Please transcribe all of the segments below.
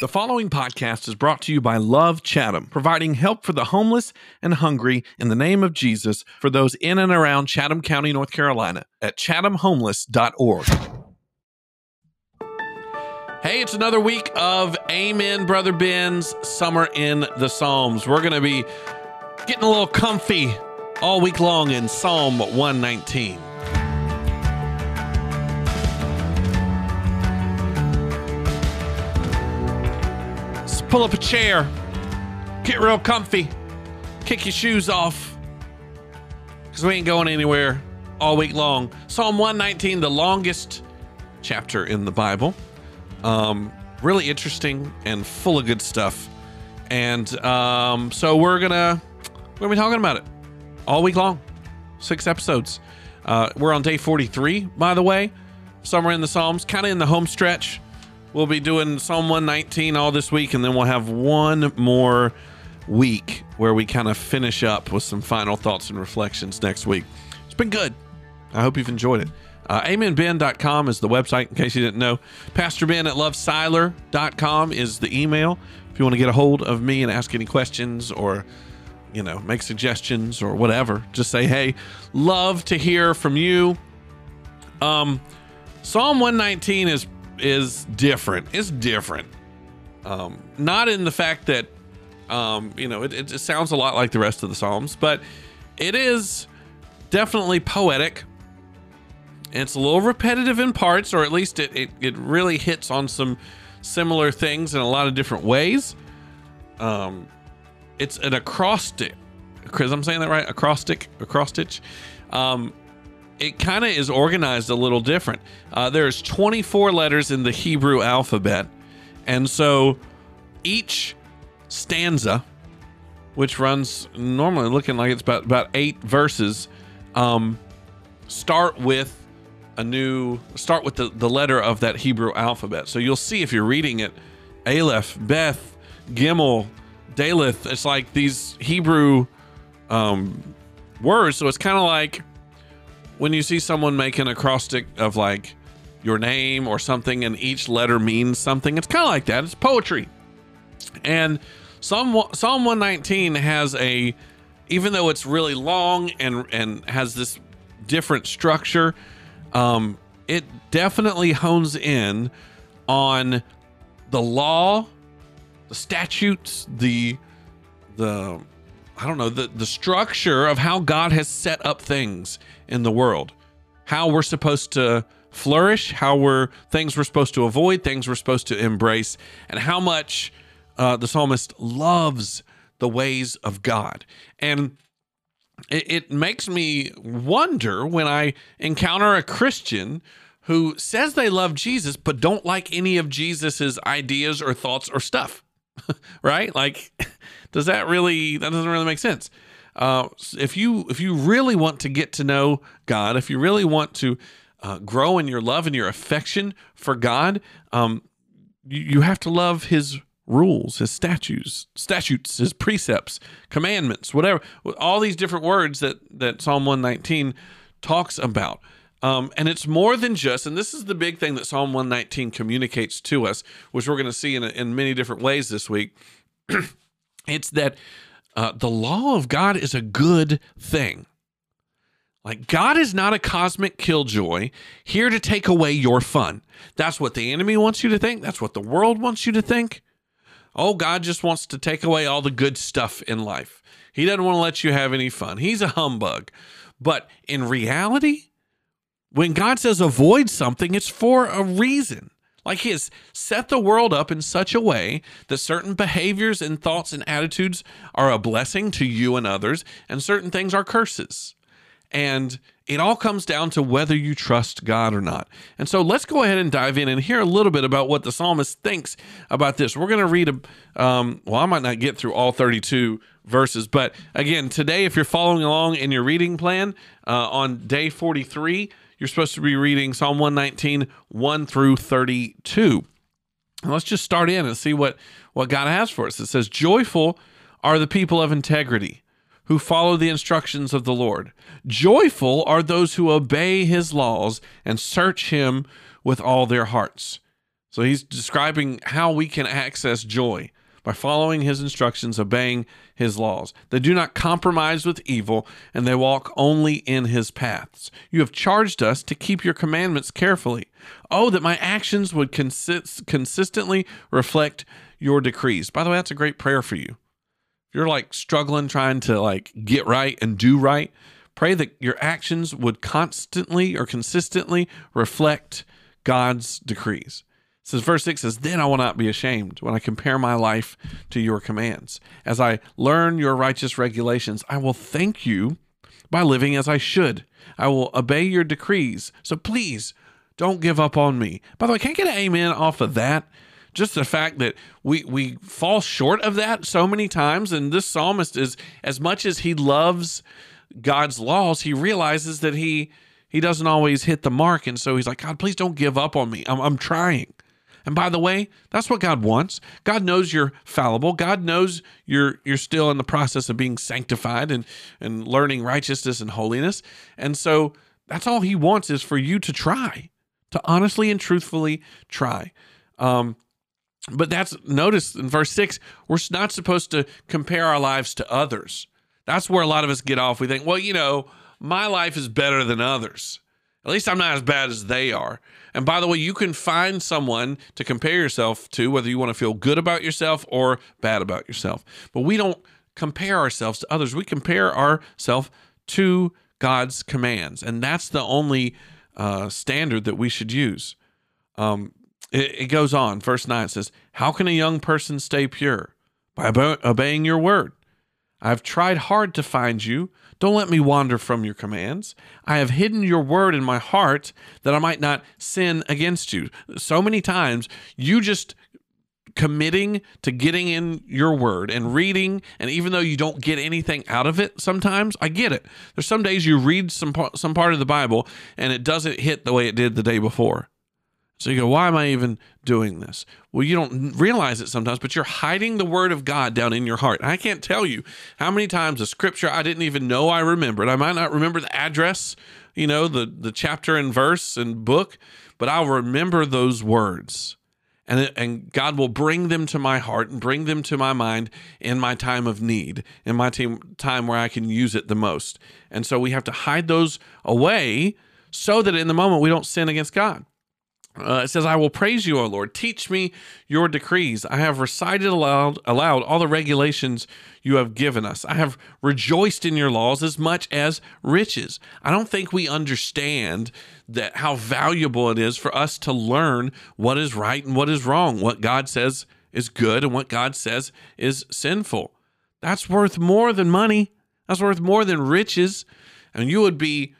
The following podcast is brought to you by Love Chatham, providing help for the homeless and hungry in the name of Jesus for those in and around Chatham County, North Carolina at chathamhomeless.org. Hey, it's another week of Amen, Brother Ben's Summer in the Psalms. We're going to be getting a little comfy all week long in Psalm 119. Pull up a chair, get real comfy, kick your shoes off, because we ain't going anywhere all week long. Psalm 119, the longest chapter in the Bible. Um, really interesting and full of good stuff. And um, so we're gonna we're gonna be talking about it all week long. Six episodes. Uh, we're on day 43, by the way. Somewhere in the Psalms, kind of in the home stretch. We'll be doing Psalm 119 all this week, and then we'll have one more week where we kind of finish up with some final thoughts and reflections next week. It's been good. I hope you've enjoyed it. Uh, amenben.com is the website, in case you didn't know. Pastor Ben at lovesiler.com is the email. If you want to get a hold of me and ask any questions or, you know, make suggestions or whatever, just say, hey, love to hear from you. Um, Psalm 119 is is different. It's different. Um, not in the fact that, um, you know, it, it sounds a lot like the rest of the Psalms, but it is definitely poetic it's a little repetitive in parts, or at least it, it, it really hits on some similar things in a lot of different ways. Um, it's an acrostic. Chris, I'm saying that right? Acrostic, acrostic. Um, it kind of is organized a little different. Uh, there's 24 letters in the Hebrew alphabet, and so each stanza, which runs normally looking like it's about about eight verses, um, start with a new start with the, the letter of that Hebrew alphabet. So you'll see if you're reading it, Aleph, Beth, Gimel, Daleth. It's like these Hebrew um, words. So it's kind of like when you see someone make an acrostic of like your name or something, and each letter means something. It's kind of like that. It's poetry. And Psalm Psalm 119 has a, even though it's really long and and has this different structure um, it definitely hones in on the law, the statutes, the the I don't know the the structure of how God has set up things in the world, how we're supposed to flourish, how we're things we're supposed to avoid, things we're supposed to embrace, and how much uh, the psalmist loves the ways of God. And it, it makes me wonder when I encounter a Christian who says they love Jesus but don't like any of Jesus's ideas or thoughts or stuff. right? Like does that really that doesn't really make sense. Uh, if you if you really want to get to know God, if you really want to uh, grow in your love and your affection for God, um, you, you have to love His rules, his statutes, statutes, his precepts, commandments, whatever, all these different words that that Psalm 119 talks about. Um, and it's more than just, and this is the big thing that Psalm 119 communicates to us, which we're going to see in, in many different ways this week. it's that uh, the law of God is a good thing. Like, God is not a cosmic killjoy here to take away your fun. That's what the enemy wants you to think. That's what the world wants you to think. Oh, God just wants to take away all the good stuff in life. He doesn't want to let you have any fun. He's a humbug. But in reality, when God says avoid something, it's for a reason. Like he has set the world up in such a way that certain behaviors and thoughts and attitudes are a blessing to you and others, and certain things are curses. And it all comes down to whether you trust God or not. And so let's go ahead and dive in and hear a little bit about what the psalmist thinks about this. We're going to read a, um, well, I might not get through all 32 verses, but again, today, if you're following along in your reading plan uh, on day 43, you're supposed to be reading Psalm 119, 1 through 32. let's just start in and see what, what God has for us. It says, Joyful are the people of integrity who follow the instructions of the Lord. Joyful are those who obey his laws and search him with all their hearts. So he's describing how we can access joy by following his instructions, obeying his laws. They do not compromise with evil, and they walk only in his paths. You have charged us to keep your commandments carefully. Oh, that my actions would consist- consistently reflect your decrees. By the way, that's a great prayer for you. If you're like struggling trying to like get right and do right, pray that your actions would constantly or consistently reflect God's decrees says verse 6 says then i will not be ashamed when i compare my life to your commands. As i learn your righteous regulations i will thank you by living as i should. I will obey your decrees. So please don't give up on me. By the way can't get an amen off of that? Just the fact that we we fall short of that so many times and this psalmist is as much as he loves god's laws he realizes that he he doesn't always hit the mark. And so he's like god please don't give up on me. I'm, I'm trying and by the way, that's what God wants. God knows you're fallible. God knows you're you're still in the process of being sanctified and and learning righteousness and holiness. And so that's all he wants is for you to try, to honestly and truthfully try. Um, but that's notice in verse six, we're not supposed to compare our lives to others. That's where a lot of us get off. We think, well, you know, my life is better than others. At least I'm not as bad as they are. And by the way, you can find someone to compare yourself to, whether you want to feel good about yourself or bad about yourself. But we don't compare ourselves to others. We compare ourselves to God's commands. And that's the only uh, standard that we should use. Um, it, it goes on. Verse 9 says, How can a young person stay pure? By obeying your word. I've tried hard to find you don't let me wander from your commands. I have hidden your word in my heart that I might not sin against you. So many times you just committing to getting in your word and reading and even though you don't get anything out of it sometimes I get it. There's some days you read some some part of the Bible and it doesn't hit the way it did the day before. So you go, why am I even doing this? Well, you don't realize it sometimes, but you're hiding the word of God down in your heart. I can't tell you how many times a scripture I didn't even know I remembered. I might not remember the address, you know, the the chapter and verse and book, but I'll remember those words. And, and God will bring them to my heart and bring them to my mind in my time of need, in my team, time where I can use it the most. And so we have to hide those away so that in the moment we don't sin against God. Uh, it says, I will praise you, O Lord. Teach me your decrees. I have recited aloud, aloud all the regulations you have given us. I have rejoiced in your laws as much as riches. I don't think we understand that how valuable it is for us to learn what is right and what is wrong, what God says is good and what God says is sinful. That's worth more than money. That's worth more than riches. And you would be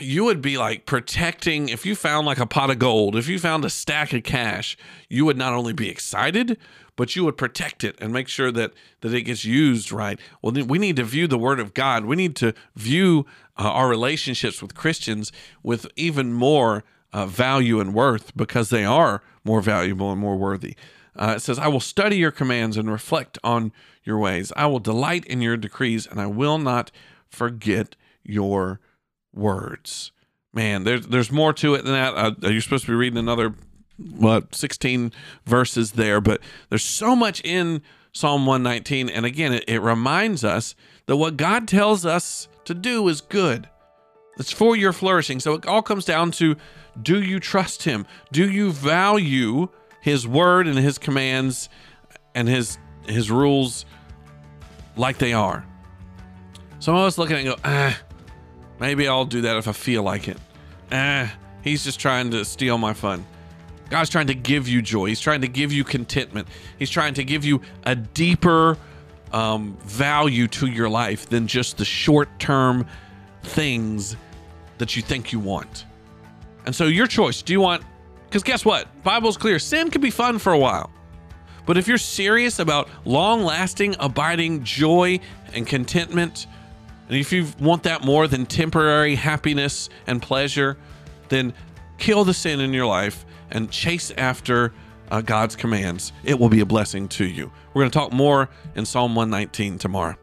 you would be like protecting if you found like a pot of gold if you found a stack of cash you would not only be excited but you would protect it and make sure that that it gets used right. Well we need to view the word of god. We need to view uh, our relationships with christians with even more uh, value and worth because they are more valuable and more worthy. Uh, it says i will study your commands and reflect on your ways. I will delight in your decrees and i will not forget your words. Man, there's there's more to it than that. Uh, you're supposed to be reading another what 16 verses there, but there's so much in Psalm 119, and again, it, it reminds us that what God tells us to do is good. It's for your flourishing. So it all comes down to do you trust him? Do you value his word and his commands and his his rules like they are? Some of us looking at it and go, ah, Maybe I'll do that if I feel like it. Eh, he's just trying to steal my fun. God's trying to give you joy. He's trying to give you contentment. He's trying to give you a deeper um, value to your life than just the short term things that you think you want. And so, your choice do you want, because guess what? Bible's clear sin can be fun for a while. But if you're serious about long lasting, abiding joy and contentment, and if you want that more than temporary happiness and pleasure, then kill the sin in your life and chase after uh, God's commands. It will be a blessing to you. We're going to talk more in Psalm 119 tomorrow.